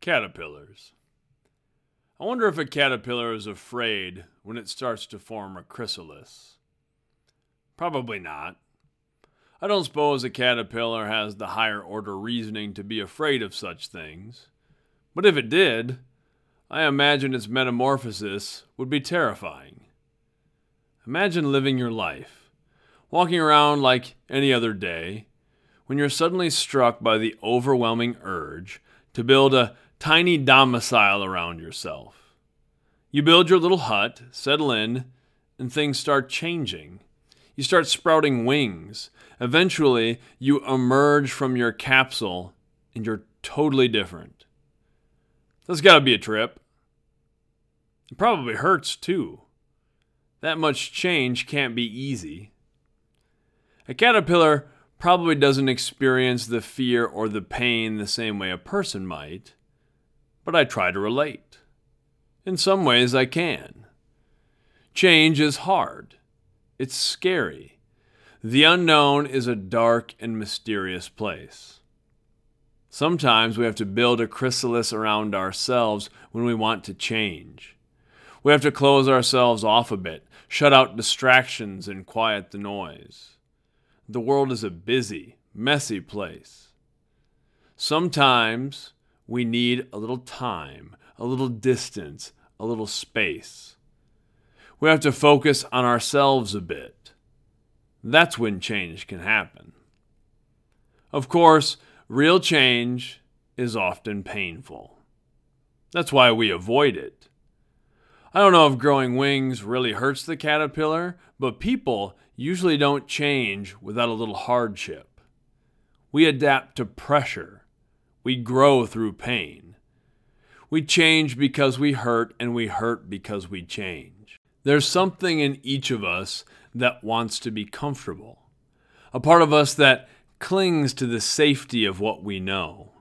Caterpillars. I wonder if a caterpillar is afraid when it starts to form a chrysalis. Probably not. I don't suppose a caterpillar has the higher order reasoning to be afraid of such things. But if it did, I imagine its metamorphosis would be terrifying. Imagine living your life, walking around like any other day, when you're suddenly struck by the overwhelming urge to build a tiny domicile around yourself. You build your little hut, settle in, and things start changing. You start sprouting wings. Eventually, you emerge from your capsule and you're totally different. That's got to be a trip. It probably hurts too. That much change can't be easy. A caterpillar probably doesn't experience the fear or the pain the same way a person might but I try to relate. In some ways, I can. Change is hard, it's scary. The unknown is a dark and mysterious place. Sometimes we have to build a chrysalis around ourselves when we want to change. We have to close ourselves off a bit, shut out distractions, and quiet the noise. The world is a busy, messy place. Sometimes we need a little time, a little distance, a little space. We have to focus on ourselves a bit. That's when change can happen. Of course, real change is often painful. That's why we avoid it. I don't know if growing wings really hurts the caterpillar, but people usually don't change without a little hardship. We adapt to pressure we grow through pain. We change because we hurt, and we hurt because we change. There's something in each of us that wants to be comfortable, a part of us that clings to the safety of what we know.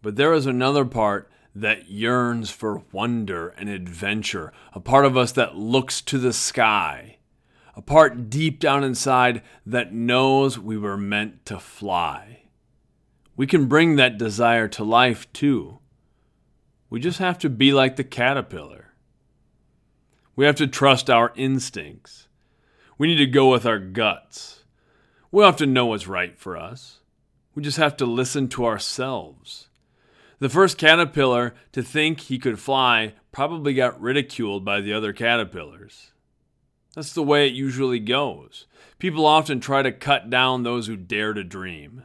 But there is another part that yearns for wonder and adventure, a part of us that looks to the sky, a part deep down inside that knows we were meant to fly. We can bring that desire to life too. We just have to be like the caterpillar. We have to trust our instincts. We need to go with our guts. We have to know what's right for us. We just have to listen to ourselves. The first caterpillar to think he could fly probably got ridiculed by the other caterpillars. That's the way it usually goes. People often try to cut down those who dare to dream.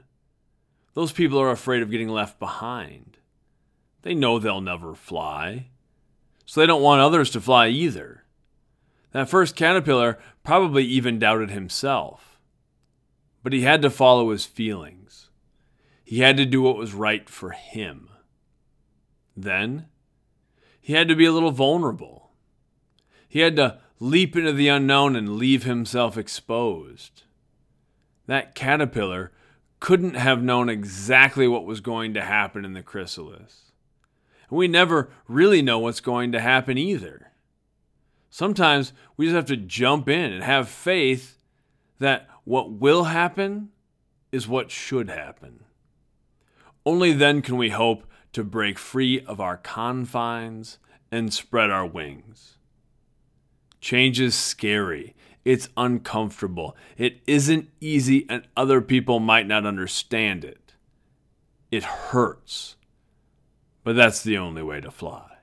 Those people are afraid of getting left behind. They know they'll never fly, so they don't want others to fly either. That first caterpillar probably even doubted himself. But he had to follow his feelings. He had to do what was right for him. Then, he had to be a little vulnerable. He had to leap into the unknown and leave himself exposed. That caterpillar couldn't have known exactly what was going to happen in the chrysalis. And we never really know what's going to happen either. Sometimes we just have to jump in and have faith that what will happen is what should happen. Only then can we hope to break free of our confines and spread our wings. Change is scary it's uncomfortable. It isn't easy, and other people might not understand it. It hurts. But that's the only way to fly.